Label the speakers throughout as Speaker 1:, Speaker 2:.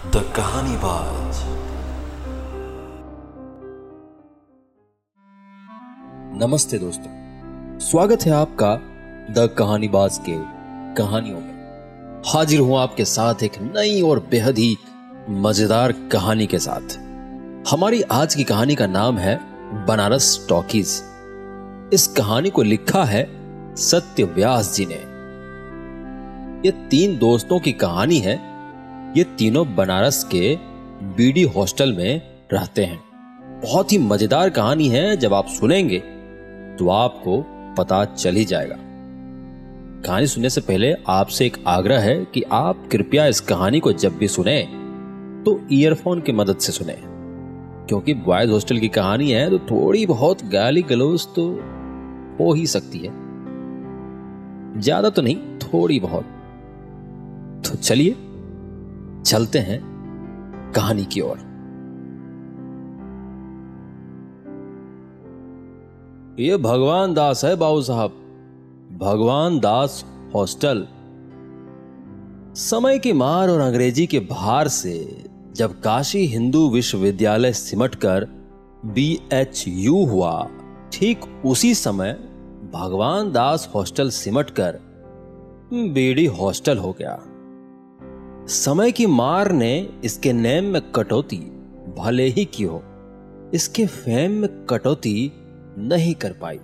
Speaker 1: The कहानी बाज
Speaker 2: नमस्ते दोस्तों। स्वागत है आपका द कहानीबाज के कहानियों में। हाजिर हूँ आपके साथ एक नई और बेहद ही मज़ेदार कहानी के साथ। हमारी आज की कहानी का नाम है बनारस टॉकीज। इस कहानी को लिखा है सत्य व्यास जी ने। ये तीन दोस्तों की कहानी है ये तीनों बनारस के बीडी हॉस्टल में रहते हैं। बहुत ही मज़ेदार कहानी है, जब आप सुनेंगे तो आपको पता चल ही जाएगा। कहानी सुनने से पहले आपसे एक आग्रह है कि आप कृपया इस कहानी को जब भी सुने तो ईयरफोन की मदद से सुने। क्योंकि बॉयज़ हॉस्टल की कहानी है तो थोड़ी बहुत गाली गलौज तो हो ही सकती है। ज़्यादा तो नहीं, थोड़ी बहुत। तो चलिए चलते हैं कहानी की ओर। ये भगवान दास है बाबू साहब। भगवान दास हॉस्टल। समय की मार और अंग्रेज़ी के भार से जब काशी हिंदू विश्वविद्यालय सिमटकर यू हुआ, ठीक उसी समय भगवान दास हॉस्टल सिमटकर बीडी हॉस्टल हो गया। समय की मार ने इसके नेम में कटौती भले ही की हो, इसके फेम में कटौती नहीं कर पाई।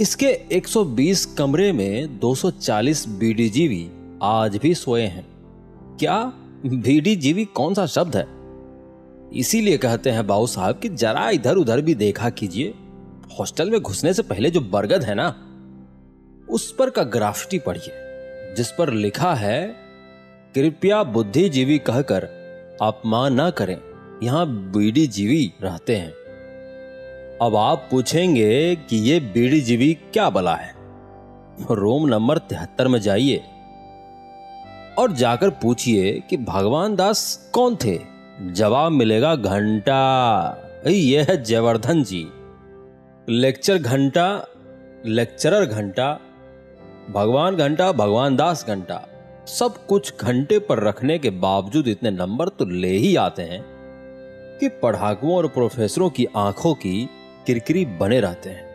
Speaker 2: इसके 120 कमरे में 240 बीडीजीवी आज भी सोए हैं। क्या बीडीजीवी कौन सा शब्द है? इसीलिए कहते हैं बाबू साहब कि जरा इधर उधर भी देखा कीजिए। हॉस्टल में घुसने से पहले जो बरगद है ना, उस पर का ग्राफिटी पढ़िए, जिस पर लिखा है कृपया बुद्धिजीवी कहकर अपमान न करें। यहाँ बीडी जीवी रहते हैं। अब आप पूछेंगे कि ये बीडी जीवी क्या बला है? रोम नंबर तिहत्तर में जाइए और जाकर पूछिए कि भगवान दास कौन थे? जवाब मिलेगा घंटा। ये है जयवर्धन जी। लेक्चर घंटा, लेक्चरर घंटा, भगवान घंटा, भगवान दास घंटा। सब कुछ घंटे पर रखने के बावजूद इतने नंबर तो ले ही आते हैं कि पढ़ाकुओं और प्रोफेसरों की आँखों की किरकिरी बने रहते हैं।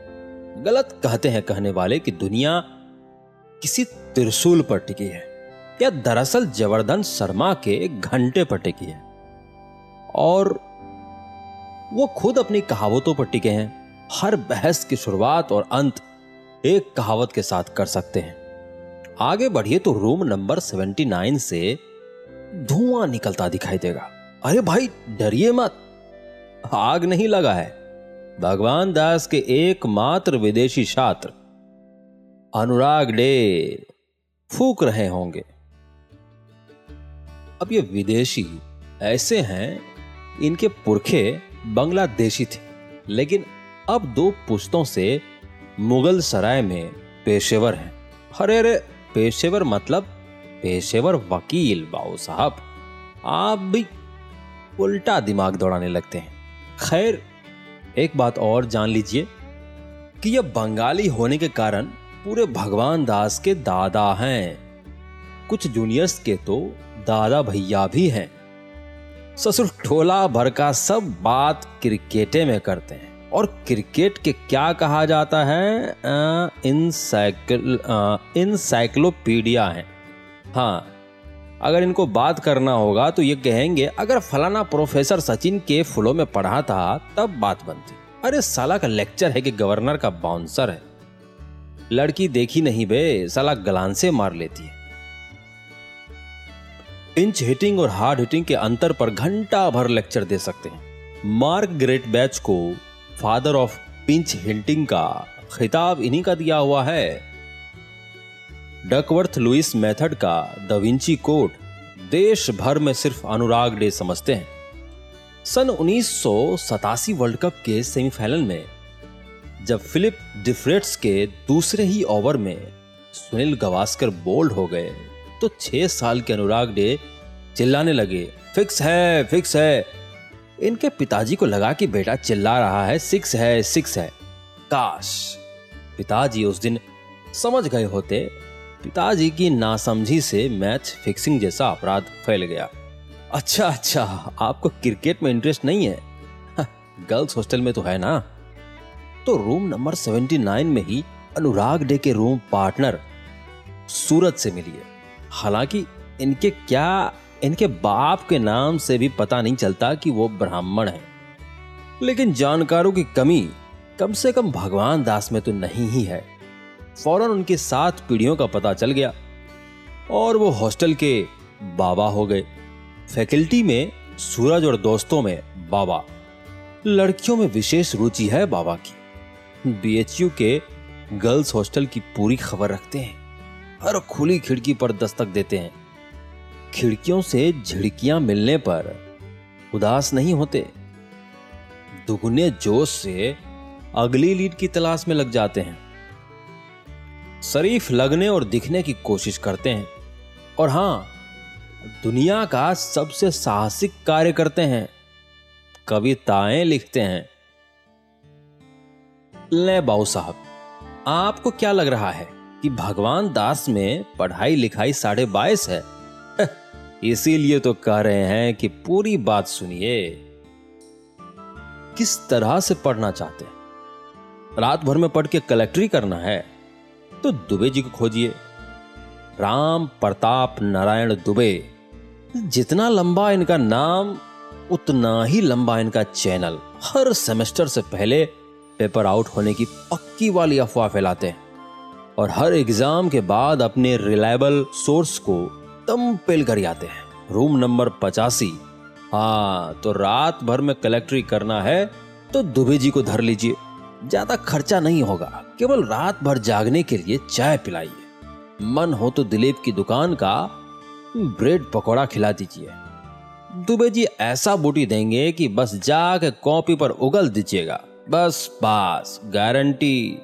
Speaker 2: गलत कहते हैं कहने वाले कि दुनिया किसी त्रिशूल पर टिकी है या दरअसल जवर्धन शर्मा के घंटे पर टिकी है। और वो खुद अपनी कहावतों पर टिके हैं। हर बहस की शुरुआत और अंत एक कहावत के साथ कर सकते हैं। आगे बढ़िए तो रूम नंबर 79 से धुआँ निकलता दिखाई देगा। अरे भाई, डरिए मत। आग नहीं लगा है। भगवान दास के एकमात्र विदेशी छात्र अनुराग डे फूक रहे होंगे। अब ये विदेशी ऐसे हैं, इनके पुरखे बांग्लादेशी थे, लेकिन अब दो पुश्तों से मुगल सराय में पेशेवर हैं। अरे अरे पेशेवर मतलब पेशेवर वकील, बाबू साहब। आप भी उल्टा दिमाग दौड़ाने लगते हैं। खैर, एक बात और जान लीजिए कि यह बंगाली होने के कारण पूरे भगवान दास के दादा हैं। कुछ जूनियर्स के तो दादा भैया भी हैं। ससुर ठोला भर का सब बात क्रिकेटे में करते हैं। और क्रिकेट के क्या कहा जाता है? इनसाइक्लोपीडिया है। हाँ अगर इनको बात करना होगा तो ये कहेंगे, अगर फलाना प्रोफेसर सचिन के फुलों में पढ़ा था, तब बात बनती। अरे साला का लेक्चर है कि गवर्नर का बाउंसर है। लड़की देखी नहीं बे, साला गलान से मार लेती है। पिंच हिटिंग और हार्ड हिटिंग के अंतर पर घंटा भर लेक्चर दे सकते हैं। मार्क ग्रेट बैच को फादर ऑफ़ पिंच हिंटिंग का खिताब इन्हीं का दिया हुआ है। डकवर्थ लुइस मेथड का दविंची कोड देश भर में सिर्फ़ अनुराग डे समझते हैं। सन उन्नीस वर्ल्ड कप के सेमीफाइनल में, जब फिलिप डिफ्रेट्स के दूसरे ही ओवर में सुनील गवास्कर बोल्ड हो गए तो छह साल के अनुराग डे चिल्लाने लगे, फिक्स है फिक्स है। इनके पिताजी को लगा कि बेटा चिल्ला रहा है सिक्स है सिक्स है। काश पिताजी उस दिन समझ गए होते। पिताजी की नासमझी से मैच फिक्सिंग जैसा अपराध फैल गया। अच्छा अच्छा आपको क्रिकेट में इंटरेस्ट नहीं है? हाँ, गर्ल्स हॉस्टल में तो है ना? तो रूम नंबर 79 में ही अनुराग डे के रूम पार्टनर सूरज से मिली है। हालाँकि इनके क्या इनके बाप के नाम से भी पता नहीं चलता कि वो ब्राह्मण है। लेकिन जानकारों की कमी कम से कम भगवान दास में तो नहीं ही है। फ़ौरन उनकी सात पीढ़ियों का पता चल गया और वो हॉस्टल के बाबा हो गए। फैकल्टी में, सूरज और दोस्तों में बाबा। लड़कियों में विशेष रुचि है बाबा की। बीएचयू के गर्ल्स हॉस्टल की पूरी खबर रखते हैं हर खुली खिड़की पर दस्तक देते हैं। खिड़कियों से झिड़कियाँ मिलने पर उदास नहीं होते। दुगुने जोश से अगली लीड की तलाश में लग जाते हैं। शरीफ लगने और दिखने की कोशिश करते हैं। और हाँ, दुनिया का सबसे साहसिक कार्य करते हैं। कविताएँ लिखते हैं। ले बाऊ साहब, आपको क्या लग रहा है कि भगवान दास में पढ़ाई लिखाई साढ़े बाईस है? इसीलिए तो कह रहे हैं कि पूरी बात सुनिए। किस तरह से पढ़ना चाहते हैं? रात भर में पढ़ के कलेक्टरी करना है तो दुबे जी को खोजिए। राम प्रताप नारायण दुबे, जितना लंबा इनका नाम, उतना ही लंबा इनका चैनल। हर सेमेस्टर से पहले पेपर आउट होने की पक्की वाली अफवाह फैलाते हैं और हर एग्ज़ाम के बाद अपने रिलायबल सोर्स को दम पेल कर आते हैं। रूम नंबर पचासी। हाँ तो रात भर में कलेक्ट्री करना है तो दुबे जी को धर लीजिए। ज़्यादा खर्चा नहीं होगा, केवल रात भर जागने के लिए चाय पिलाइए। मन हो तो दिलीप की दुकान का ब्रेड पकौड़ा खिला दीजिए। दुबे जी, ऐसा बूटी देंगे कि बस जाके कॉपी पर उगल दीजिएगा। बस पास गारंटी।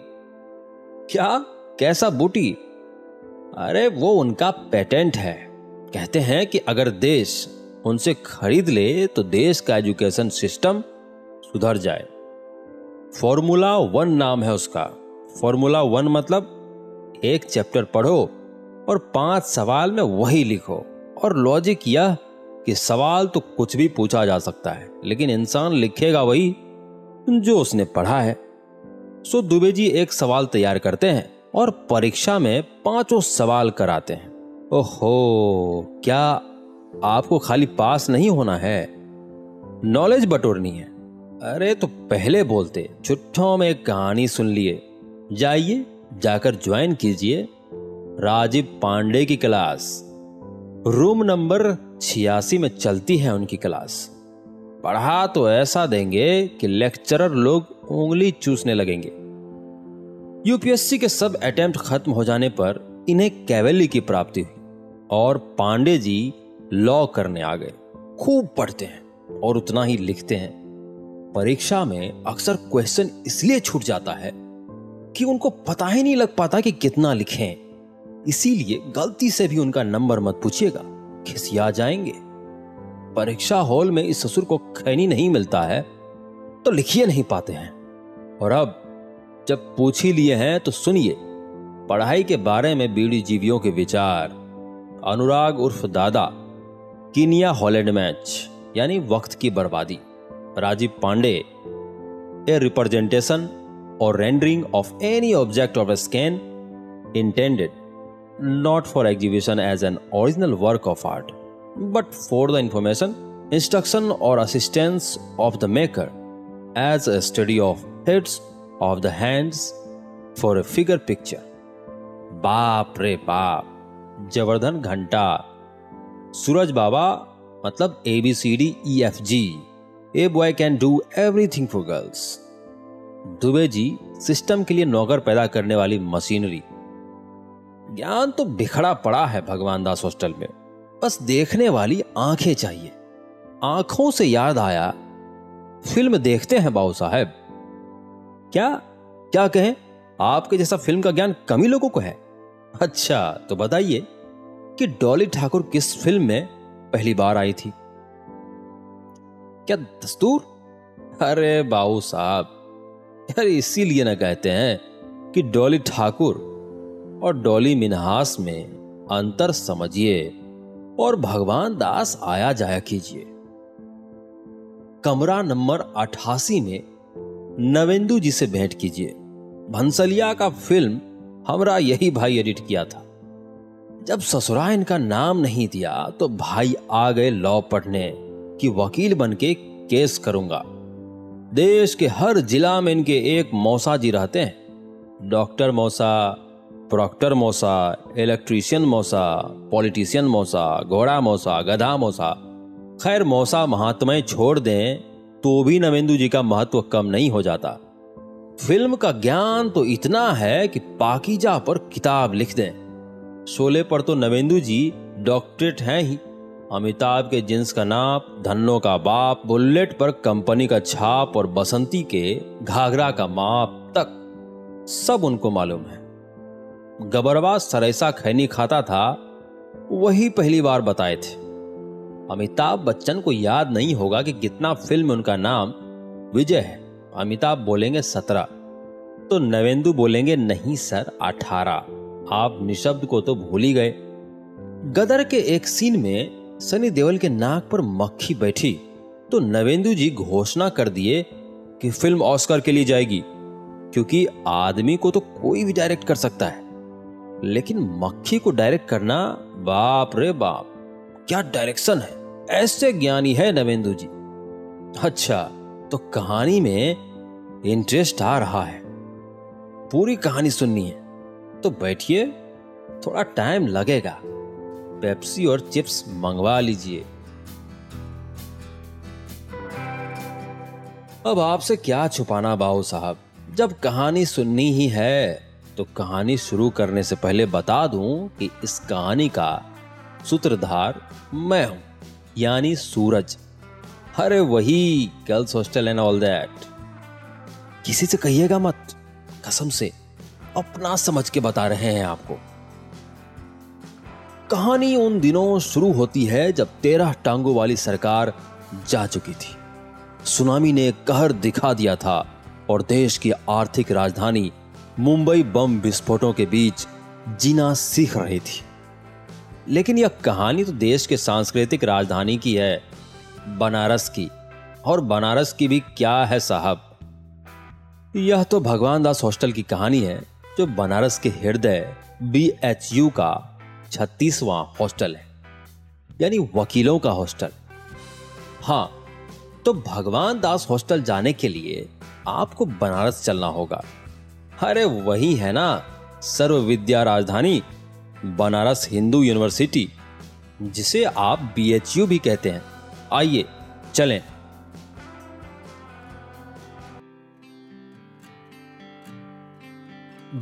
Speaker 2: क्या? कैसा बूटी? अरे, वो उनका पेटेंट है। कहते हैं कि अगर देश उनसे खरीद ले तो देश का एजुकेशन सिस्टम सुधर जाए। फॉर्मूला वन नाम है उसका। फॉर्मूला वन मतलब एक चैप्टर पढ़ो और पाँच सवाल में वही लिखो। और लॉजिक यह कि सवाल तो कुछ भी पूछा जा सकता है, लेकिन इंसान लिखेगा वही जो उसने पढ़ा है। सो दुबे जी एक सवाल तैयार करते हैं और परीक्षा में पाँचों सवाल कराते हैं। ओहो, क्या आपको खाली पास नहीं होना है? नॉलेज बटोरनी है। अरे तो पहले बोलते छुट्टों में एक कहानी सुन लिए। जाइए, जाकर ज्वाइन कीजिए राजीव पांडे की क्लास। रूम नंबर छियासी में चलती है उनकी क्लास। पढ़ा तो ऐसा देंगे कि लेक्चरर लोग उंगली चूसने लगेंगे। यूपीएससी के सब अटेम्प्ट खत्म हो जाने पर इन्हें कैवेली की प्राप्ति हुई। और पांडे जी लॉ करने आ गए। खूब पढ़ते हैं और उतना ही लिखते हैं। परीक्षा में अक्सर क्वेश्चन इसलिए छूट जाता है कि उनको पता ही नहीं लग पाता कि कितना लिखें। इसीलिए गलती से भी उनका नंबर मत पूछिएगा। खिसिया जाएँगे। परीक्षा हॉल में इस ससुर को खैनी नहीं मिलता है तो लिखिए नहीं पाते हैं। और अब जब पूछ ही लिए हैं तो सुनिए। पढ़ाई के बारे में बीड़ी जीवियों के विचार। अनुराग उर्फ़ दादा, कीनिया हॉलैंड मैच, यानी वक्त की बर्बादी। राजीव पांडे, ए रिप्रेजेंटेशन और rendering of any object of a scan intended, not for exhibition as an original work of art, but for the information instruction और assistance of the maker as a study of hits of the hands for a figure picture. बाप रे बाप! जवर्धन घंटा। सूरज बाबा मतलब A B C D E F G a boy can do everything for girls Dubey ji system के लिए नौकर पैदा करने वाली मशीनरी ज्ञान तो बिखड़ा पड़ा है भगवान दास हॉस्टल में। बस देखने वाली आँखें चाहिए। आँखों से याद आया फ़िल्म देखते हैं बाबू साहब। क्या? क्या कहें? आपके जैसा फ़िल्म का ज्ञान कमी लोगों को है। अच्छा तो बताइए कि डॉली ठाकुर किस फ़िल्म में पहली बार आई थी? क्या दस्तूर? अरे बाबू साहब, यार इसीलिए ना कहते हैं कि डॉली ठाकुर और डॉली मिनहास में अंतर समझिए और भगवान दास आया जाया कीजिए। कमरा नंबर अठासी में नवेंदु जी से भेंट कीजिए। भंसलिया का फ़िल्म हमरा यही भाई एडिट किया था। जब ससुरा इनका नाम नहीं दिया तो भाई आ गए लॉ पढ़ने कि वकील बन के केस करूँगा। देश के हर जिला में इनके एक मौसा जी रहते हैं। डॉक्टर मौसा, प्रॉक्टर मौसा, इलेक्ट्रीशियन मौसा, पॉलिटिशियन मौसा, घोड़ा मौसा, गधा मौसा। खैर, मौसा महात्माएँ छोड़ दें तो भी नवेंदु जी का महत्व कम नहीं हो जाता। फ़िल्म का ज्ञान तो इतना है कि पाकिजा पर किताब लिख दें। शोले पर तो नवेंदु जी डॉक्टरेट हैं ही। अमिताभ के जिन्स का नाप, धन्नो का बाप, बुलेट पर कंपनी का छाप और बसंती के घाघरा का माप तक, सब उनको मालूम है। गबरवा सरेसा खैनी खाता था, वही पहली बार बताए थे। अमिताभ बच्चन को याद नहीं होगा कि कितना फ़िल्म उनका नाम विजय है। अमिताभ बोलेंगे सत्रह। तो नवेंदु बोलेंगे नहीं सर, अठारह। आप निशब्द को तो भूल ही गए। गदर के एक सीन में सनी देवल के नाक पर मक्खी बैठी। तो नवेंदु जी घोषणा कर दिए कि फ़िल्म ऑस्कर के लिए जाएगी, क्योंकि आदमी को तो कोई भी डायरेक्ट कर सकता है। लेकिन मक्खी को डायरेक्ट करना, बाप रे बाप, क्या डायरेक्शन है? ऐसे ज्ञानी है नवेंदु जी। अच्छा तो कहानी में इंटरेस्ट आ रहा है। पूरी कहानी सुननी है। तो बैठिए, थोड़ा टाइम लगेगा। पेप्सी और चिप्स मंगवा लीजिए। अब आपसे क्या छुपाना बाबू साहब? जब कहानी सुननी ही है तो कहानी शुरू करने से पहले बता दूँ कि इस कहानी का सूत्रधार मैं हूँ, यानी सूरज। अरे वही girls hostel and all that किसी से कहिएगा मत। कसम से। अपना समझ के बता रहे हैं आपको। कहानी उन दिनों शुरू होती है जब तेरह टांगों वाली सरकार जा चुकी थी। सुनामी ने कहर दिखा दिया था और देश की आर्थिक राजधानी मुंबई बम विस्फोटों के बीच जीना सीख रही थी। लेकिन यह कहानी तो देश के सांस्कृतिक राजधानी की है। बनारस की। और बनारस की भी क्या है साहब? यह तो भगवान दास हॉस्टल की कहानी है, जो बनारस के हृदय बी एच यू का छत्तीसवां हॉस्टल है। यानी वकीलों का हॉस्टल। हाँ तो भगवान दास हॉस्टल जाने के लिए आपको बनारस चलना होगा। अरे वही है ना सर्व विद्या राजधानी, बनारस हिंदू यूनिवर्सिटी, जिसे आप बीएचयू भी कहते हैं। आइए, चलें।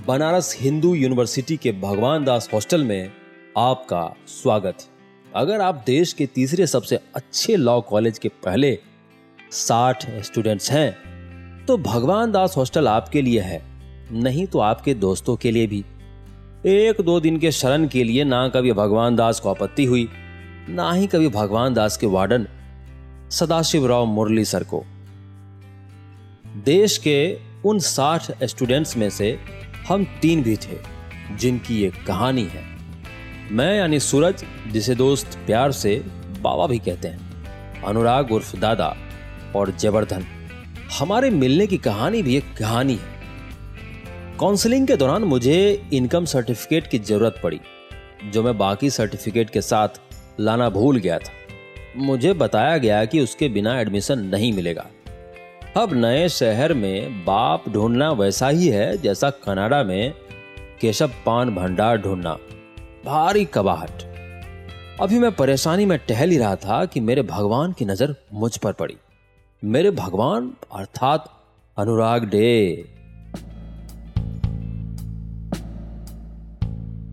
Speaker 2: बनारस हिंदू यूनिवर्सिटी के भगवान दास हॉस्टल में आपका स्वागत। अगर आप देश के तीसरे सबसे अच्छे लॉ कॉलेज के पहले साठ स्टूडेंट्स हैं तो भगवान दास हॉस्टल आपके लिए है, नहीं तो आपके दोस्तों के लिए भी। एक दो दिन के शरण के लिए ना कभी भगवान दास को आपत्ति हुई, ना ही कभी भगवान दास के वार्डन सदाशिव राव मुरली सर को। देश के उन साठ स्टूडेंट्स में से हम तीन भी थे, जिनकी एक कहानी है। मैं यानी सूरज, जिसे दोस्त प्यार से बाबा भी कहते हैं, अनुराग उर्फ़ दादा और जबरधन हमारे मिलने की कहानी भी एक कहानी है। काउंसलिंग के दौरान मुझे इनकम सर्टिफिकेट की ज़रूरत पड़ी, जो मैं बाकी सर्टिफिकेट के साथ लाना भूल गया था। मुझे बताया गया कि उसके बिना एडमिशन नहीं मिलेगा। अब नए शहर में बाप ढूंढना वैसा ही है जैसा कनाडा में केशव पान भंडार ढूंढना। भारी कबाहट। अभी मैं परेशानी में टहल ही रहा था कि मेरे भगवान की नज़र मुझ पर पड़ी। मेरे भगवान, अर्थात अनुराग डे।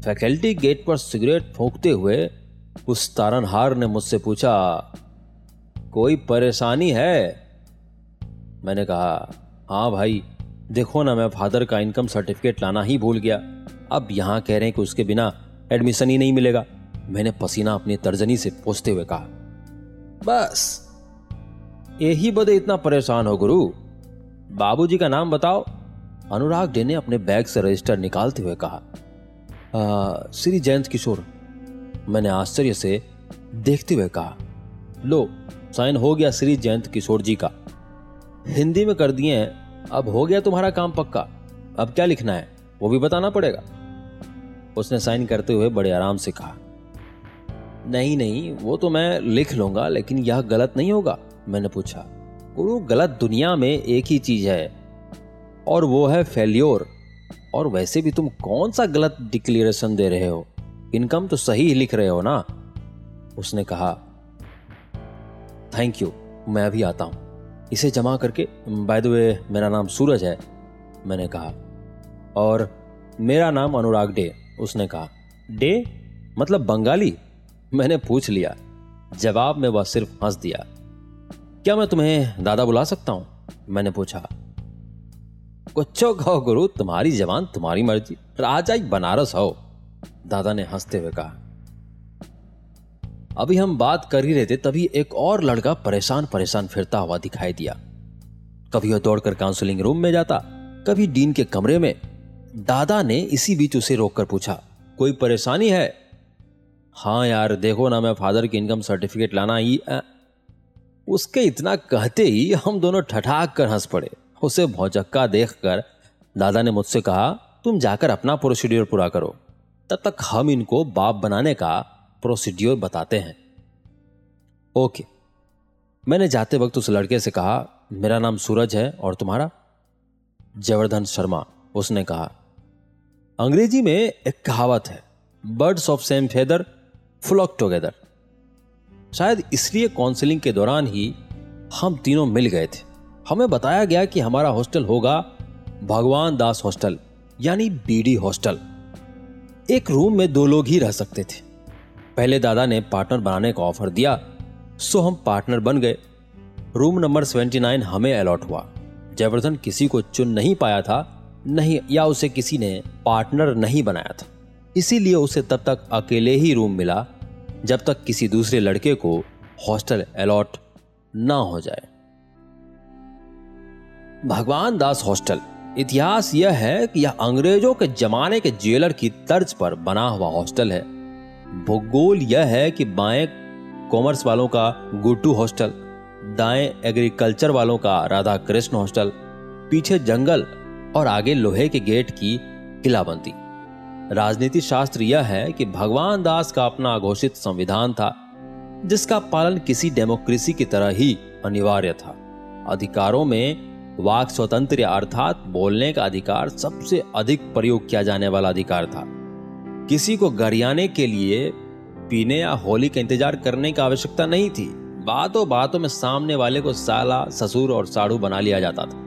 Speaker 2: फैकल्टी गेट पर सिगरेट फूंकते हुए उस तारनहार ने मुझसे पूछा, कोई परेशानी है? मैंने कहा हाँ भाई, देखो ना, मैं फादर का इनकम सर्टिफिकेट लाना ही भूल गया। अब यहाँ कह रहे हैं कि उसके बिना एडमिशन ही नहीं मिलेगा। मैंने पसीना अपनी तर्जनी से पोसते हुए कहा, बस, यही बदे इतना परेशान हो गुरु। बाबूजी का नाम बताओ। अनुराग डे ने अपने बैग से रजिस्टर निकालते हुए कहा श्री जयंत किशोर मैंने आश्चर्य से देखते हुए कहा, लो, साइन हो गया श्री जयंत किशोर जी का। हिंदी में कर दिए हैं, अब हो गया तुम्हारा काम पक्का। अब क्या लिखना है, वो भी बताना पड़ेगा। उसने साइन करते हुए बड़े आराम से कहा, नहीं नहीं, वो तो मैं लिख लूँगा, लेकिन यह गलत नहीं होगा, मैंने पूछा। गुरु, गलत दुनिया में एक ही चीज़ है, और वो है फेल्योर। और वैसे भी तुम कौन सा गलत डिक्लेरेशन दे रहे हो? इनकम तो सही लिख रहे हो ना? उसने कहा थैंक यू मैं अभी आता हूँ। इसे जमा करके बाय द वे मेरा नाम सूरज है, मैंने कहा। और मेरा नाम अनुराग डे, उसने कहा। डे? मतलब बंगाली? मैंने पूछ लिया। जवाब में वह सिर्फ़ हंस दिया। क्या मैं तुम्हें दादा बुला सकता हूँ? मैंने पूछा। कुछ कहो गुरु, तुम्हारी जवान तुम्हारी मर्ज़ी। राजा बनारस हो। दादा ने हँसते हुए कहा, अभी हम बात कर ही रहे थे, तभी एक और लड़का परेशान परेशान फिरता हुआ दिखाई दिया। कभी वह दौड़कर काउंसलिंग रूम में जाता, कभी डीन के कमरे में। दादा ने इसी बीच उसे रोककर पूछा, कोई परेशानी है? हाँ यार, देखो ना, मैं फादर की इनकम सर्टिफिकेट लाना ही आ... उसके इतना कहते ही हम दोनों ठठाक कर हंस पड़े। उसे भौचक्का देखकर दादा ने मुझसे कहा, तुम जाकर अपना प्रोसीड्योर पूरा करो। तब तक हम इनको बाप बनाने का प्रोसीड्योर बताते हैं। ओके मैंने जाते वक्त उस लड़के से कहा, मेरा नाम सूरज है और तुम्हारा? जवर्धन शर्मा, उसने कहा, अंग्रेज़ी में एक कहावत है birds of same feather flock together शायद इसलिए काउंसलिंग के दौरान ही हम तीनों मिल गए थे। हमें बताया गया कि हमारा हॉस्टल होगा भगवान दास हॉस्टल यानी बीडी हॉस्टल एक रूम में दो लोग ही रह सकते थे। पहले दादा ने पार्टनर बनाने का ऑफ़र दिया सो हम पार्टनर बन गए। रूम नंबर 79 हमें अलॉट हुआ। जयवर्धन किसी को चुन नहीं पाया था, नहीं, या उसे किसी ने पार्टनर नहीं बनाया था। इसीलिए उसे तब तक अकेले ही रूम मिला, जब तक किसी दूसरे लड़के को हॉस्टल अलॉट ना हो जाए। भगवान दास हॉस्टल इतिहास यह है कि यह अंग्रेज़ों के जमाने के जेलर की तर्ज पर बना हुआ हॉस्टल है। भूगोल यह है कि बाएँ कॉमर्स वालों का गुड्डू हॉस्टल, दाएँ एग्रीकल्चर वालों का राधा कृष्ण हॉस्टल, पीछे जंगल और आगे लोहे के गेट की किलाबंदी राजनीति शास्त्र यह है कि भगवान दास का अपना घोषित संविधान था, जिसका पालन किसी डेमोक्रेसी की तरह ही अनिवार्य था। अधिकारों में वाक स्वतंत्र अर्थात बोलने का अधिकार सबसे अधिक प्रयोग किया जाने वाला अधिकार था। किसी को गरियाने के लिए पीने या होली का इंतज़ार करने की आवश्यकता नहीं थी। बातों बातों में सामने वाले को साला, ससुर और साड़ू बना लिया जाता था।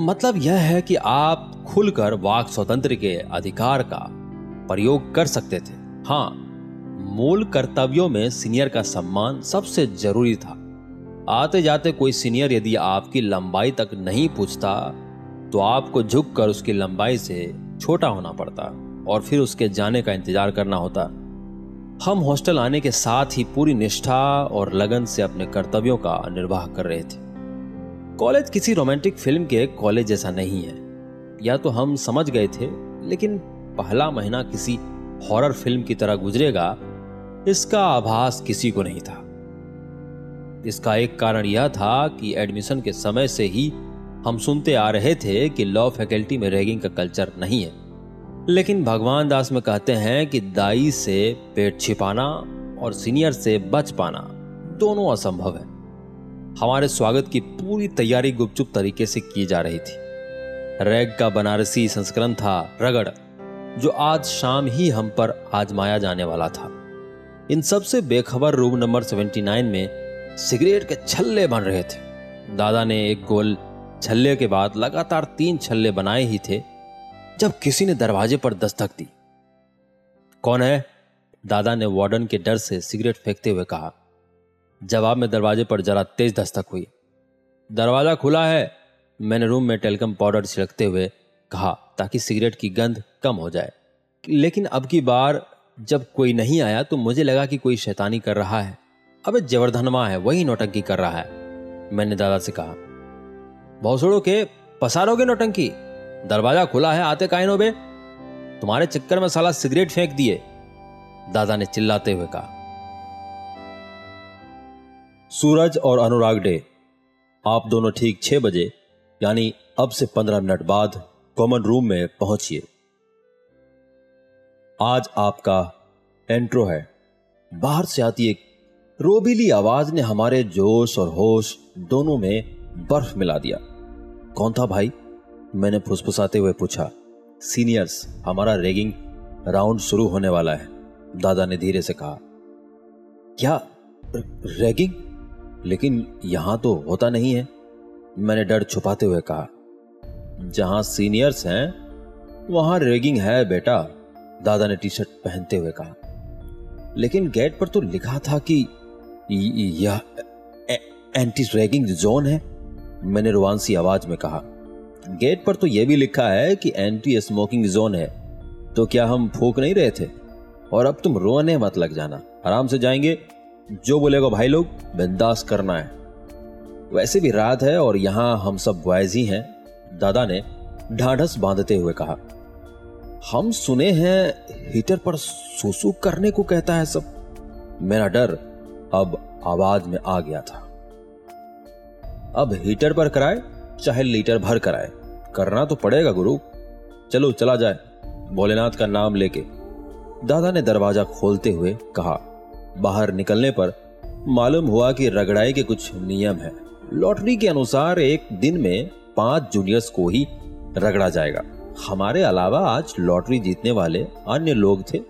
Speaker 2: मतलब यह है कि आप खुलकर वाक स्वतंत्र के अधिकार का प्रयोग कर सकते थे। हाँ मूल कर्तव्यों में सीनियर का सम्मान सबसे ज़रूरी था। आते जाते कोई सीनियर यदि आपकी लंबाई तक नहीं पूछता तो आपको झुककर उसकी लंबाई से छोटा होना पड़ता और फिर उसके जाने का इंतज़ार करना होता। हम हॉस्टल आने के साथ ही पूरी निष्ठा और लगन से अपने कर्तव्यों का निर्वाह कर रहे थे। कॉलेज किसी रोमांटिक फ़िल्म के कॉलेज जैसा नहीं है। या तो हम समझ गए थे, लेकिन पहला महीना किसी हॉरर फ़िल्म की तरह गुजरेगा, इसका आभास किसी को नहीं था। इसका एक कारण यह था कि एडमिशन के समय से ही हम सुनते आ रहे थे कि लॉ फैकल्टी में रैगिंग का कल्चर नहीं है। लेकिन भगवान दास में कहते हैं कि दाई से पेट छिपाना और सीनियर से बच पाना दोनों असंभव है। हमारे स्वागत की पूरी तैयारी गुपचुप तरीके से की जा रही थी। रैग का बनारसी संस्करण था रगड़, जो आज शाम ही हम पर आजमाया जाने वाला था। इन सबसे बेखबर रूम नंबर 79 में सिगरेट के छल्ले बन रहे थे। दादा ने एक गोल छल्ले के बाद लगातार तीन छल्ले बनाए ही थे, जब किसी ने दरवाजे पर दस्तक दी। कौन है? दादा ने वार्डन के डर से सिगरेट फेंकते हुए कहा। जवाब में दरवाजे पर जरा तेज दस्तक हुई। दरवाज़ा खुला है, मैंने रूम में टेलकम पाउडर छिड़कते हुए कहा, ताकि सिगरेट की गंध कम हो जाए। लेकिन अब की बार जब कोई नहीं आया तो मुझे लगा कि कोई शैतानी कर रहा है। अब जबरधनमा है, वही नौटंकी कर रहा है, मैंने दादा से कहा। भौसड़ों के पसारोगे नौटंकी, दरवाज़ा खुला है आते कायनो बे तुम्हारे चक्कर में साला सिगरेट फेंक दिए, दादा ने चिल्लाते हुए कहा। सूरज और अनुराग डे आप दोनों ठीक छह बजे, यानी अब से पंद्रह मिनट बाद, कॉमन रूम में पहुंचिए। आज आपका एंट्रो है, बाहर से आती एक रोबीली आवाज़ ने हमारे जोश और होश दोनों में बर्फ़ मिला दिया। कौन था भाई? मैंने फुसफुसाते हुए पूछा। सीनियर्स, हमारा रेगिंग राउंड शुरू होने वाला है, दादा ने धीरे से कहा। क्या रैगिंग? लेकिन यहाँ तो होता नहीं है, मैंने डर छुपाते हुए कहा। जहाँ सीनियर्स हैं, वहाँ रेगिंग है बेटा, दादा ने टी शर्ट पहनते हुए कहा। लेकिन गेट पर तो लिखा था कि यह एंटी रैगिंग जोन है, मैंने रुआनसी आवाज़ में कहा। गेट पर तो यह भी लिखा है कि एंटी स्मोकिंग जोन है। तो क्या हम फूक नहीं रहे थे? और अब तुम रोने मत लग जाना। आराम से जाएँगे। जो बोलेगा भाई लोग, बिंदास करना है। वैसे भी रात है और यहाँ हम सब बॉयज़ ही हैं। दादा ने ढाढ़स बांधते हुए कहा, हम सुने हैं, हीटर पर सुसु करने को कहता है सब। मेरा डर अब आवाज़ में आ गया था। अब हीटर पर कराए, चाहे लीटर भर कराए। करना तो पड़ेगा गुरु। चलो, चला जाए। भोलेनाथ का नाम लेके। दादा ने दरवाज़ा खोलते हुए कहा, बाहर निकलने पर मालूम हुआ कि रगड़ाई के कुछ नियम है। लॉटरी के अनुसार एक दिन में पाँच जूनियर्स को ही रगड़ा जाएगा। हमारे अलावा आज लॉटरी जीतने वाले अन्य लोग थे।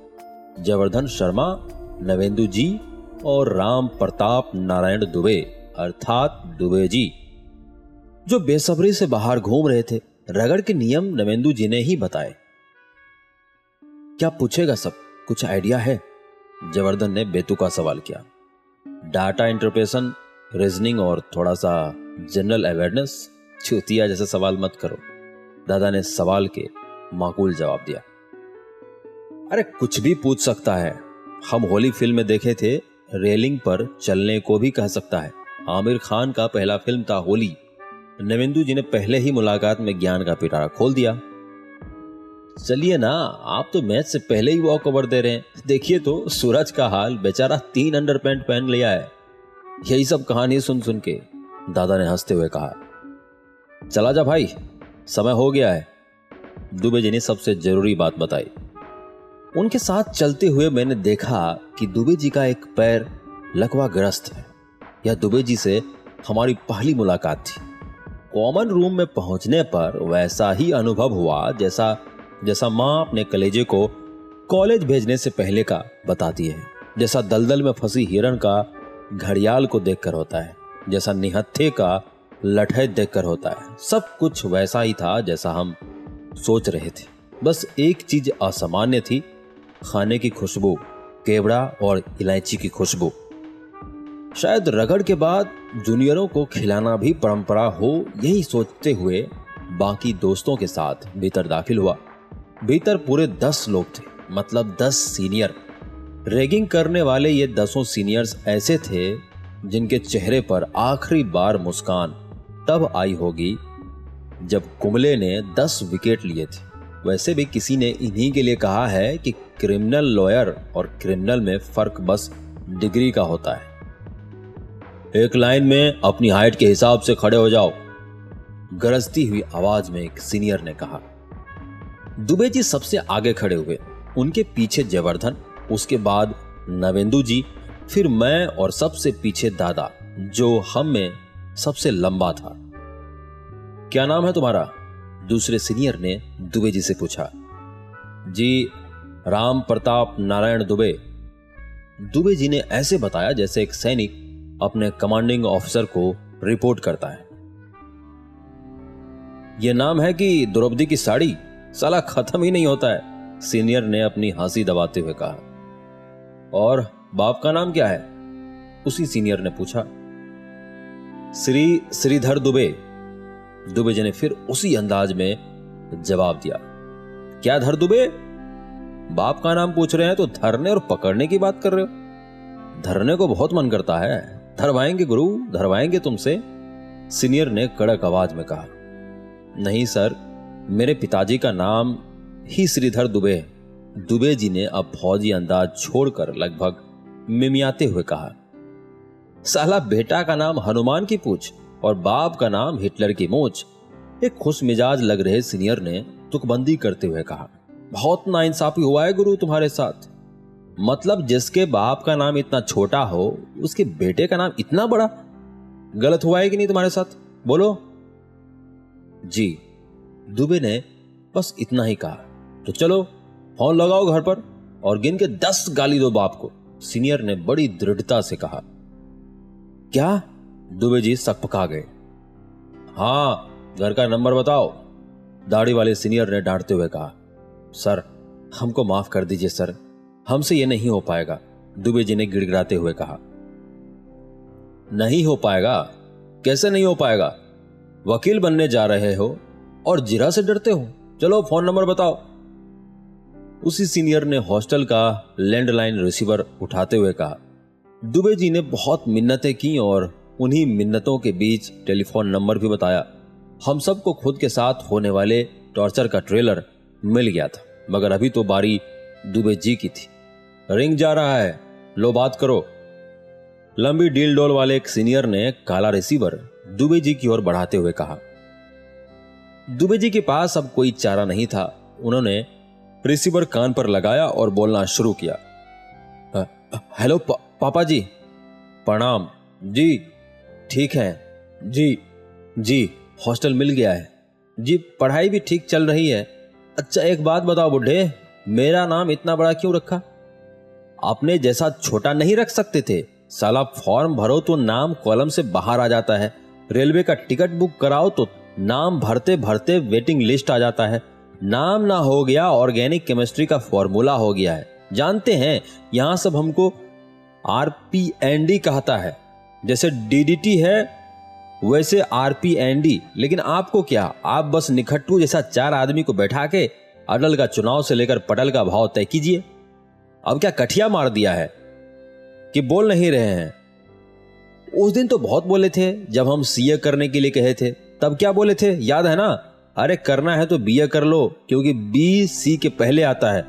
Speaker 2: जवर्धन शर्मा, नवेंदु जी और राम प्रताप नारायण दुबे, अर्थात दुबे जी, जो बेसब्री से बाहर घूम रहे थे, रगड़ के नियम नवेंदु जी ने ही बताए। क्या पूछेगा सब? कुछ आइडिया है? जवर्धन ने बेतुका सवाल किया। डाटा इंटरप्रेशन रीजनिंग और थोड़ा सा जनरल अवेयरनेस, चूतिया जैसे सवाल मत करो। दादा ने सवाल के माकूल जवाब दिया। अरे कुछ भी पूछ सकता है। हम होली फ़िल्म में देखे थे रेलिंग पर चलने को भी कह सकता है। आमिर खान का पहला फ़िल्म था होली। नवेंदु जी ने पहले ही मुलाकात में ज्ञान का पिटारा खोल दिया। चलिए ना, आप तो मैच से पहले ही वॉक ओवर दे रहे हैं। देखिए तो सूरज का हाल बेचारा तीन अंडर पैंट पहन लिया है। यही सब कहानी सुन सुन के, दादा ने हँसते हुए कहा। चला जा भाई, समय हो गया है। दुबे जी ने सबसे ज़रूरी बात बताई। उनके साथ चलते हुए मैंने देखा कि दुबे जी का एक पैर लकवा ग्रस्त है। यह दुबे जी से हमारी पहली मुलाकात थी। कॉमन रूम में पहुँचने पर वैसा ही अनुभव हुआ जैसा जैसा माँ अपने कलेजे को कॉलेज भेजने से पहले का बताती है। जैसा दलदल में फंसी हिरण का घड़ियाल को देखकर होता है, जैसा निहत्थे का लठे देखकर होता है। सब कुछ वैसा ही था जैसा हम सोच रहे थे। बस एक चीज़ असामान्य थी खाने की खुशबू, केवड़ा और इलायची की खुशबू। शायद रगड़ के बाद जूनियरों को खिलाना भी परंपरा हो, यही सोचते हुए बाकी दोस्तों के साथ भीतर दाखिल हुआ। भीतर पूरे दस लोग थे मतलब दस सीनियर। रेगिंग करने वाले ये दसों सीनियर्स ऐसे थे, जिनके चेहरे पर आखिरी बार मुस्कान तब आई होगी, जब कुंबले ने दस विकेट लिए थे। वैसे भी किसी ने इन्हीं के लिए कहा है कि क्रिमिनल लॉयर और क्रिमिनल में फ़र्क बस डिग्री का होता है। एक लाइन में अपनी हाइट के हिसाब से खड़े हो जाओ, गरजती हुई आवाज़ में एक सीनियर ने कहा। दुबे जी सबसे आगे खड़े हुए, उनके पीछे जयवर्धन, उसके बाद नवेंदु जी, फिर मैं और सबसे पीछे दादा, जो हम में सबसे लंबा था। क्या नाम है तुम्हारा? दूसरे सीनियर ने दुबे जी से पूछा, जी, राम प्रताप नारायण दुबे? दुबे जी ने ऐसे बताया जैसे एक सैनिक अपने कमांडिंग ऑफिसर को रिपोर्ट करता है। यह नाम है कि द्रौपदी की साड़ी साला खत्म ही नहीं होता है, सीनियर ने अपनी हँसी दबाते हुए कहा। और बाप का नाम क्या है? उसी सीनियर ने पूछा। श्री श्रीधर दुबे। दुबे जी ने फिर उसी अंदाज में जवाब दिया, क्या धर दुबे? बाप का नाम पूछ रहे हैं तो धरने और पकड़ने की बात कर रहे हो। धरने को बहुत मन करता है। धरवाएँगे गुरु, धरवाएँगे तुमसे, सीनियर ने कड़क आवाज़ में कहा। नहीं सर, मेरे पिताजी का नाम ही श्रीधर दुबे दुबे जी ने अब फौजी अंदाज छोड़कर लगभग मिमियाते हुए कहा, साला बेटा का नाम हनुमान की पूछ। और बाप का नाम हिटलर की मोच। एक खुश मिजाज लग रहे सीनियर ने तुकबंदी करते हुए कहा, बहुत नाइंसाफी हुआ है गुरु तुम्हारे साथ। मतलब जिसके बाप का नाम इतना छोटा हो, उसके बेटे का नाम इतना बड़ा? गलत हुआ है कि नहीं तुम्हारे साथ? बोलो। जी, दुबे ने बस इतना ही कहा। तो चलो, फ़ोन लगाओ घर पर और गिन के दस गाली दो बाप को। सीनियर ने बड़ी दृढ़ता से कहा, क्या? दुबे जी सकपका गए। हाँ घर का नंबर बताओ। दाढ़ी वाले सीनियर ने डांटते हुए कहा, सर, हमको माफ़ कर दीजिए, सर। हमसे यह नहीं हो पाएगा, दुबे जी ने गिड़गिड़ाते हुए कहा। नहीं हो पाएगा? कैसे नहीं हो पाएगा? वकील बनने जा रहे हो और जिरा से डरते हो। चलो, फ़ोन नंबर बताओ। उसी सीनियर ने हॉस्टल का लैंडलाइन रिसीवर उठाते हुए कहा। दुबे जी ने बहुत मिन्नतें की और उन्हीं मिन्नतों के बीच टेलीफोन नंबर भी बताया। हम सबको खुद के साथ होने वाले टॉर्चर का ट्रेलर मिल गया था मगर अभी तो बारी दुबे जी की थी। रिंग जा रहा है लो बात करो। लंबी डील डोल वाले एक सीनियर ने काला रिसीवर दुबे जी की ओर बढ़ाते हुए कहा। दुबे जी के पास अब कोई चारा नहीं था उन्होंने रिसीवर कान पर लगाया और बोलना शुरू किया। हेलो पा, पापा जी। प्रणाम। जी ठीक है। जी जी, हॉस्टल मिल गया है। जी, पढ़ाई भी ठीक चल रही है। अच्छा एक बात बताओ बुढ़े, मेरा नाम इतना बड़ा क्यों रखा? आपने जैसा छोटा नहीं रख सकते थे। साला फॉर्म भरो तो नाम कॉलम से बाहर आ जाता है। रेलवे का टिकट बुक कराओ तो नाम भरते भरते वेटिंग लिस्ट आ जाता है। नाम ना हो गया, ऑर्गेनिक केमिस्ट्री का फॉर्मूला हो गया है। जानते हैं, यहाँ सब हमको आर पी एन डी कहता है। जैसे डीडीटी है, वैसे आरपीएनडी लेकिन आपको क्या? आप बस निखट्टू जैसा चार आदमी को बैठा के अटल का चुनाव से लेकर पटल का भाव तय कीजिए। अब क्या कठिया मार दिया है कि बोल नहीं रहे हैं? उस दिन तो बहुत बोले थे, जब हम सीए करने के लिए कहे थे। तब क्या बोले थे? याद है ना? अरे करना है तो बीए कर लो, क्योंकि बी सी के पहले आता है।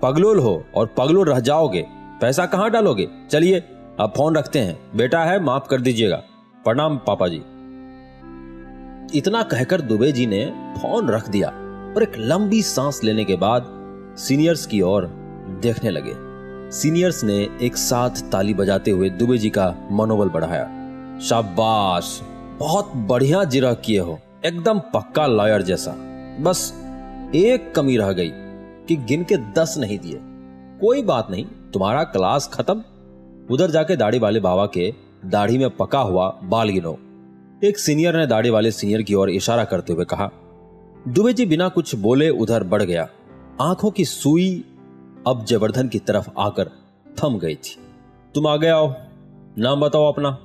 Speaker 2: पगलोल हो और पगलोल रह जाओगे। पैसा कहाँ डालोगे? चलिए अब फ़ोन रखते हैं। बेटा है, माफ़ कर दीजिएगा। प्रणाम, पापा जी। इतना कहकर दुबे जी ने फ़ोन रख दिया और एक लंबी सांस लेने के बाद सीनियर्स की ओर देखने लगे। सीनियर्स ने एक साथ ताली बजाते हुए दुबे जी का मनोबल बढ़ाया। शाबाश! बहुत बढ़िया जिरा किए हो। एकदम पक्का लॉयर जैसा। बस एक कमी रह गई कि गिन के दस नहीं दिए। कोई बात नहीं, तुम्हारा क्लास खत्म। उधर जाके दाढ़ी वाले बाबा के दाढ़ी में पका हुआ बाल गिनो। एक सीनियर ने दाढ़ी वाले सीनियर की ओर इशारा करते हुए कहा, दुबे जी बिना कुछ बोले उधर बढ़ गया। आँखों की सुई अब जवर्धन की तरफ़ आकर थम गई थी। तुम आ गया आओ, नाम बताओ अपना।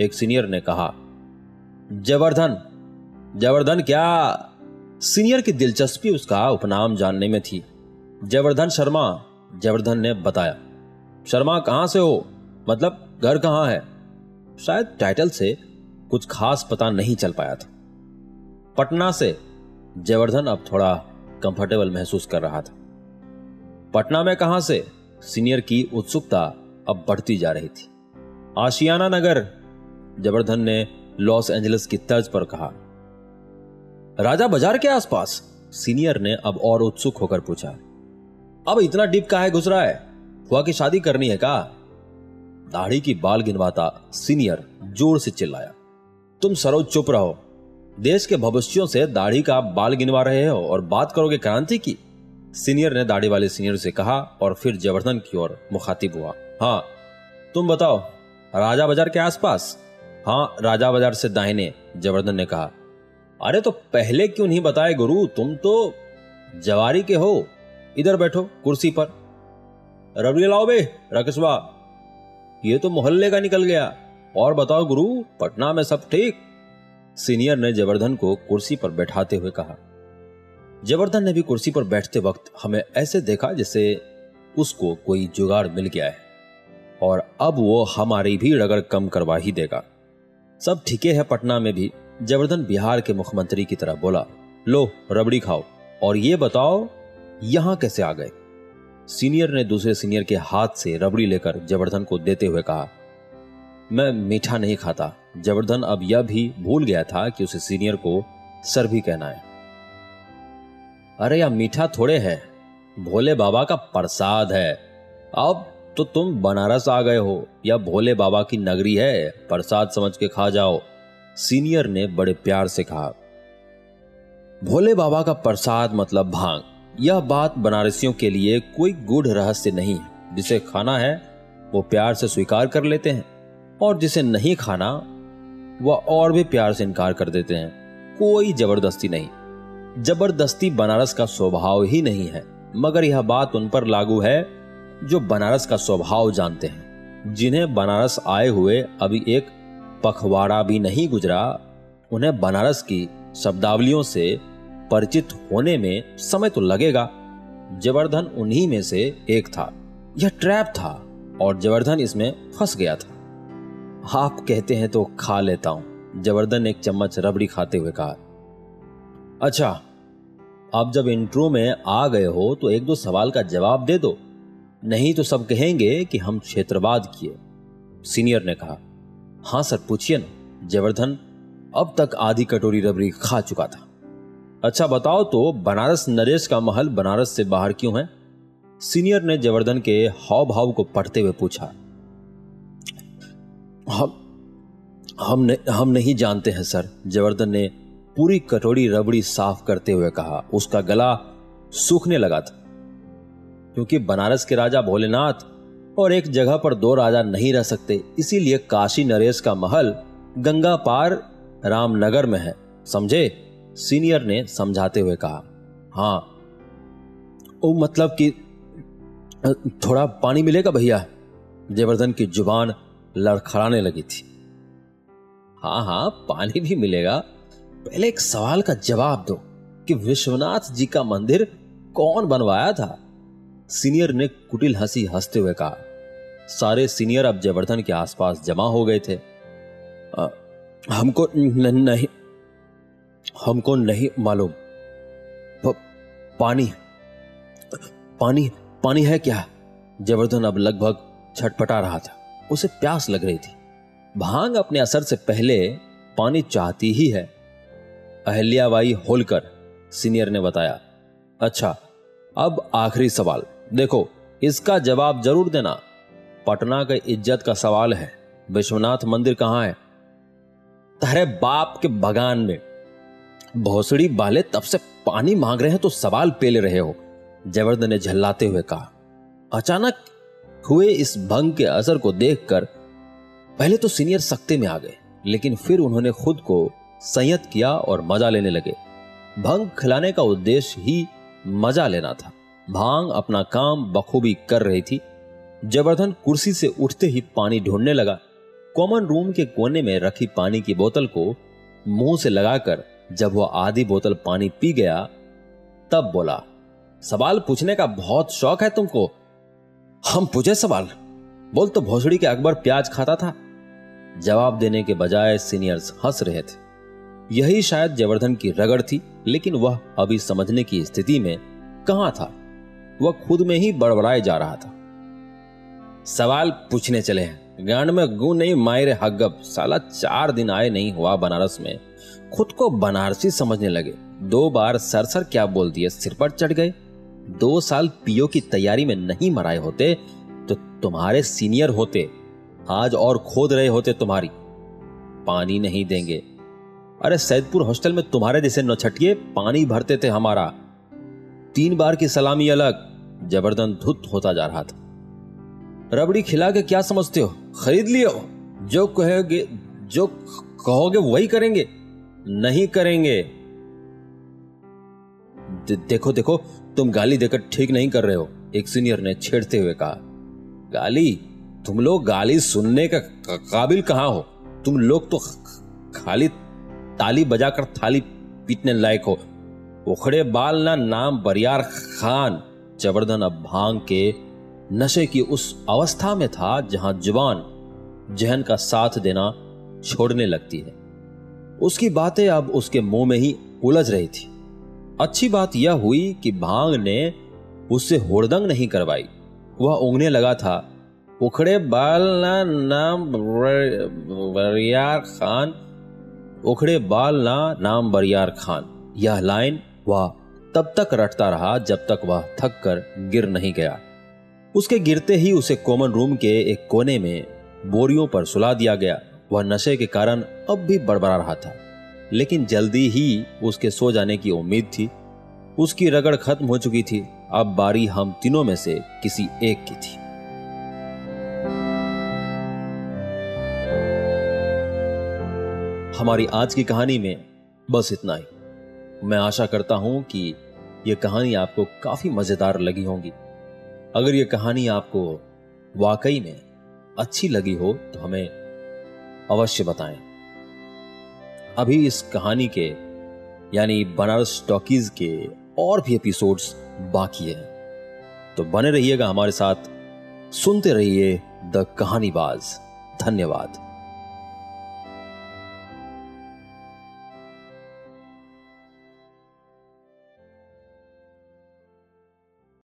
Speaker 2: एक सीनियर ने कहा जवर्धन जवर्धन क्या? सीनियर की दिलचस्पी उसका उपनाम जानने में थी। जवर्धन शर्मा जवर्धन ने बताया। शर्मा कहाँ से हो? मतलब घर कहाँ है? शायद टाइटल से कुछ खास पता नहीं चल पाया था। पटना से जयवर्धन अब थोड़ा कंफर्टेबल महसूस कर रहा था। पटना में कहाँ से सीनियर की उत्सुकता अब बढ़ती जा रही थी। आशियाना नगर, जयवर्धन ने लॉस एंजलिस की तर्ज पर कहा। राजा बाज़ार के आसपास सीनियर ने अब और उत्सुक होकर पूछा, अब इतना डीप है घुस रहा है? हुआ की शादी करनी है का? दाढ़ी की बाल गिनवाता सीनियर ज़ोर से चिल्लाया। तुम सरोज चुप रहो। देश के भविष्यों से दाढ़ी का बाल गिनवा रहे हो और बात करोगे क्रांति की? सीनियर ने दाढ़ी वाले सीनियर से कहा और फिर जवर्धन की ओर मुखातिब हुआ। हाँ तुम बताओ, राजा बाज़ार के आसपास? हाँ राजा बाज़ार से दाहिने जवर्धन ने कहा। अरे तो पहले क्यों नहीं बताए गुरु? तुम तो जवारी के हो। इधर बैठो, कुर्सी पर। रबड़ी लाओ बे रकसबा ये तो मोहल्ले का निकल गया। और बताओ गुरु, पटना में सब ठीक? सीनियर ने जवर्धन को कुर्सी पर बैठाते हुए कहा। जवर्धन ने भी कुर्सी पर बैठते वक्त हमें ऐसे देखा जैसे उसको कोई जुगाड़ मिल गया है। और अब वो हमारी भी रगड़ कम करवा ही देगा। सब ठीके है पटना में भी। जवर्धन बिहार के मुख्यमंत्री की तरह बोला, लो, रबड़ी खाओ। और ये बताओ, यहाँ कैसे आ गए? सीनियर ने दूसरे सीनियर के हाथ से रबड़ी लेकर जवर्धन को देते हुए कहा, मैं मीठा नहीं खाता। जबरदन अब यह भी भूल गया था कि उसे सीनियर को सर भी कहना है। अरे, यह मीठा थोड़े है। भोले बाबा का प्रसाद है। अब तो तुम बनारस आ गए हो। या भोले बाबा की नगरी है। प्रसाद समझ के खा जाओ। सीनियर ने बड़े प्यार से कहा, भोले बाबा का प्रसाद मतलब भाँग। यह बात बनारसियों के लिए कोई गूढ़ रहस्य नहीं। है जिसे खाना है, वो प्यार से स्वीकार कर लेते हैं, और जिसे नहीं खाना, वह और भी प्यार से इनकार कर देते हैं। कोई ज़बरदस्ती नहीं। ज़बरदस्ती बनारस का स्वभाव ही नहीं है, मगर यह बात उन पर लागू है, जो बनारस का स्वभाव जानते हैं। जिन्हें बनारस आए हुए अभी एक पखवाड़ा भी नहीं गुजरा, उन्हें बनारस की शब्दावलियों से परिचित होने में समय तो लगेगा। जबर्धन उन्हीं में से एक था। यह ट्रैप था और जबर्धन इसमें फंस गया था। आप कहते हैं तो खा लेता हूँ जबरदन ने एक चम्मच रबड़ी खाते हुए कहा। अच्छा अब जब इंट्रो में आ गए हो तो एक दो सवाल का जवाब दे दो। नहीं तो सब कहेंगे कि हम क्षेत्रवाद किए, सीनियर ने कहा। हाँ सर, पूछिए ना जबर्धन अब तक आधी कटोरी रबड़ी खा चुका था। अच्छा बताओ तो बनारस नरेश का महल बनारस से बाहर क्यों है? सीनियर ने जबरदन के हाव भाव को पढ़ते हुए पूछा। हम हम ने, हम नहीं जानते हैं सर जवर्धन ने पूरी कटोरी रबड़ी साफ़ करते हुए कहा। उसका गला सूखने लगा था। क्योंकि बनारस के राजा भोलेनाथ और एक जगह पर दो राजा नहीं रह सकते इसीलिए काशी नरेश का महल गंगा पार रामनगर में है। समझे? सीनियर ने समझाते हुए कहा हाँ ओ मतलब कि थोड़ा पानी मिलेगा भैया? जयवर्धन की ज़ुबान लड़खड़ाने लगी थी। हाँ हाँ पानी भी मिलेगा। पहले एक सवाल का जवाब दो कि विश्वनाथ जी का मंदिर कौन बनवाया था? सीनियर ने कुटिल हँसी हँसते हुए कहा सारे सीनियर अब जयवर्धन के आसपास जमा हो गए थे। आ, हमको नहीं हमको नहीं मालूम। पानी पानी पानी है क्या? जयवर्धन अब लगभग छटपटा रहा था। उसे प्यास लग रही थी। भाँग अपने असर से पहले पानी चाहती ही है। अहल्याबाई होलकर सीनियर ने बताया अच्छा अब आखिरी सवाल। देखो, इसका जवाब ज़रूर देना। पटना के इज़्ज़त का सवाल है। विश्वनाथ मंदिर कहाँ है? तारे बाप के बगान में। भोसड़ी वाले तब से पानी मांग रहे हैं तो सवाल पेले रहे हो, जयवर्धन ने झल्लाते हुए कहा। अचानक हुए इस भंग के असर को देखकर पहले तो सीनियर सख्ते में आ गए, लेकिन फिर उन्होंने खुद को संयत किया और मज़ा लेने लगे। भंग खिलाने का उद्देश्य ही मज़ा लेना था। भाँग अपना काम बखूबी कर रही थी। जबरदन कुर्सी से उठते ही पानी ढूँढने लगा। कॉमन रूम के कोने में रखी पानी की बोतल को मुँह से लगाकर जब वह आधी बोतल पानी पी गया, तब बोला, सवाल पूछने का बहुत शौक है तुमको? हम पूछे सवाल। बोल तो भोसड़ी के अकबर प्याज खाता था। जवाब देने के बजाय सीनियर्स हंस रहे थे। यही शायद जयवर्धन की रगड़ थी, लेकिन वह अभी समझने की स्थिति में कहाँ था? वह खुद में ही बड़बड़ाए जा रहा था। सवाल पूछने चले हैं। गांड में गु नहीं मायरे हगब साला चार दिन आए नहीं हुआ बनारस में। खुद को बनारसी समझने लगे। दो बार सर सर क्या बोल दिए, सिर पर चढ़ गए। दो साल पीओ की तैयारी में नहीं मराए होते तो तुम्हारे सीनियर होते, आज और खोद रहे होते तुम्हारी। पानी नहीं देंगे। अरे सैदपुर हॉस्टल में तुम्हारे जैसे नौछटिए पानी भरते थे हमारा। तीन बार की सलामी अलग जबरदन धुत होता जा रहा था। रबड़ी खिला के क्या समझते हो? खरीद लियो। जो कहोगे जो कहोगे वही करेंगे। नहीं करेंगे। देखो देखो, तुम गाली देकर ठीक नहीं कर रहे हो, एक सीनियर ने छेड़ते हुए कहा। गाली? तुम लोग गाली सुनने का काबिल कहाँ हो? तुम लोग तो खाली ताली बजाकर थाली पीटने लायक हो। उखड़े बाल ना नाम बरियार खान जबरदन अब भाँग के नशे की उस अवस्था में था जहाँ ज़ुबान जहन का साथ देना छोड़ने लगती है। उसकी बातें अब उसके मुँह में ही उलझ रही थी। अच्छी बात यह हुई कि भाँग ने उससे होड़दंग नहीं करवाई। वह उंगने लगा था, उखड़े बाल ना नाम बरियार खान, उखड़े बाल ना, नाम बरियार खान। यह लाइन वह तब तक रटता रहा जब तक वह थक कर गिर नहीं गया। उसके गिरते ही उसे कॉमन रूम के एक कोने में बोरियों पर सुला दिया गया। वह नशे के कारण अब भी बड़बड़ा रहा था। लेकिन जल्दी ही उसके सो जाने की उम्मीद थी। उसकी रगड़ खत्म हो चुकी थी। अब बारी हम तीनों में से किसी एक की थी। हमारी आज की कहानी में बस इतना ही। मैं आशा करता हूँ कि यह कहानी आपको काफ़ी मज़ेदार लगी होगी। अगर यह कहानी आपको वाकई में अच्छी लगी हो तो हमें अवश्य बताएँ। अभी इस कहानी के, यानी बनारस टॉकीज के और भी एपिसोड्स बाकी हैं। तो बने रहिएगा हमारे साथ, सुनते रहिए द कहानीबाज। धन्यवाद।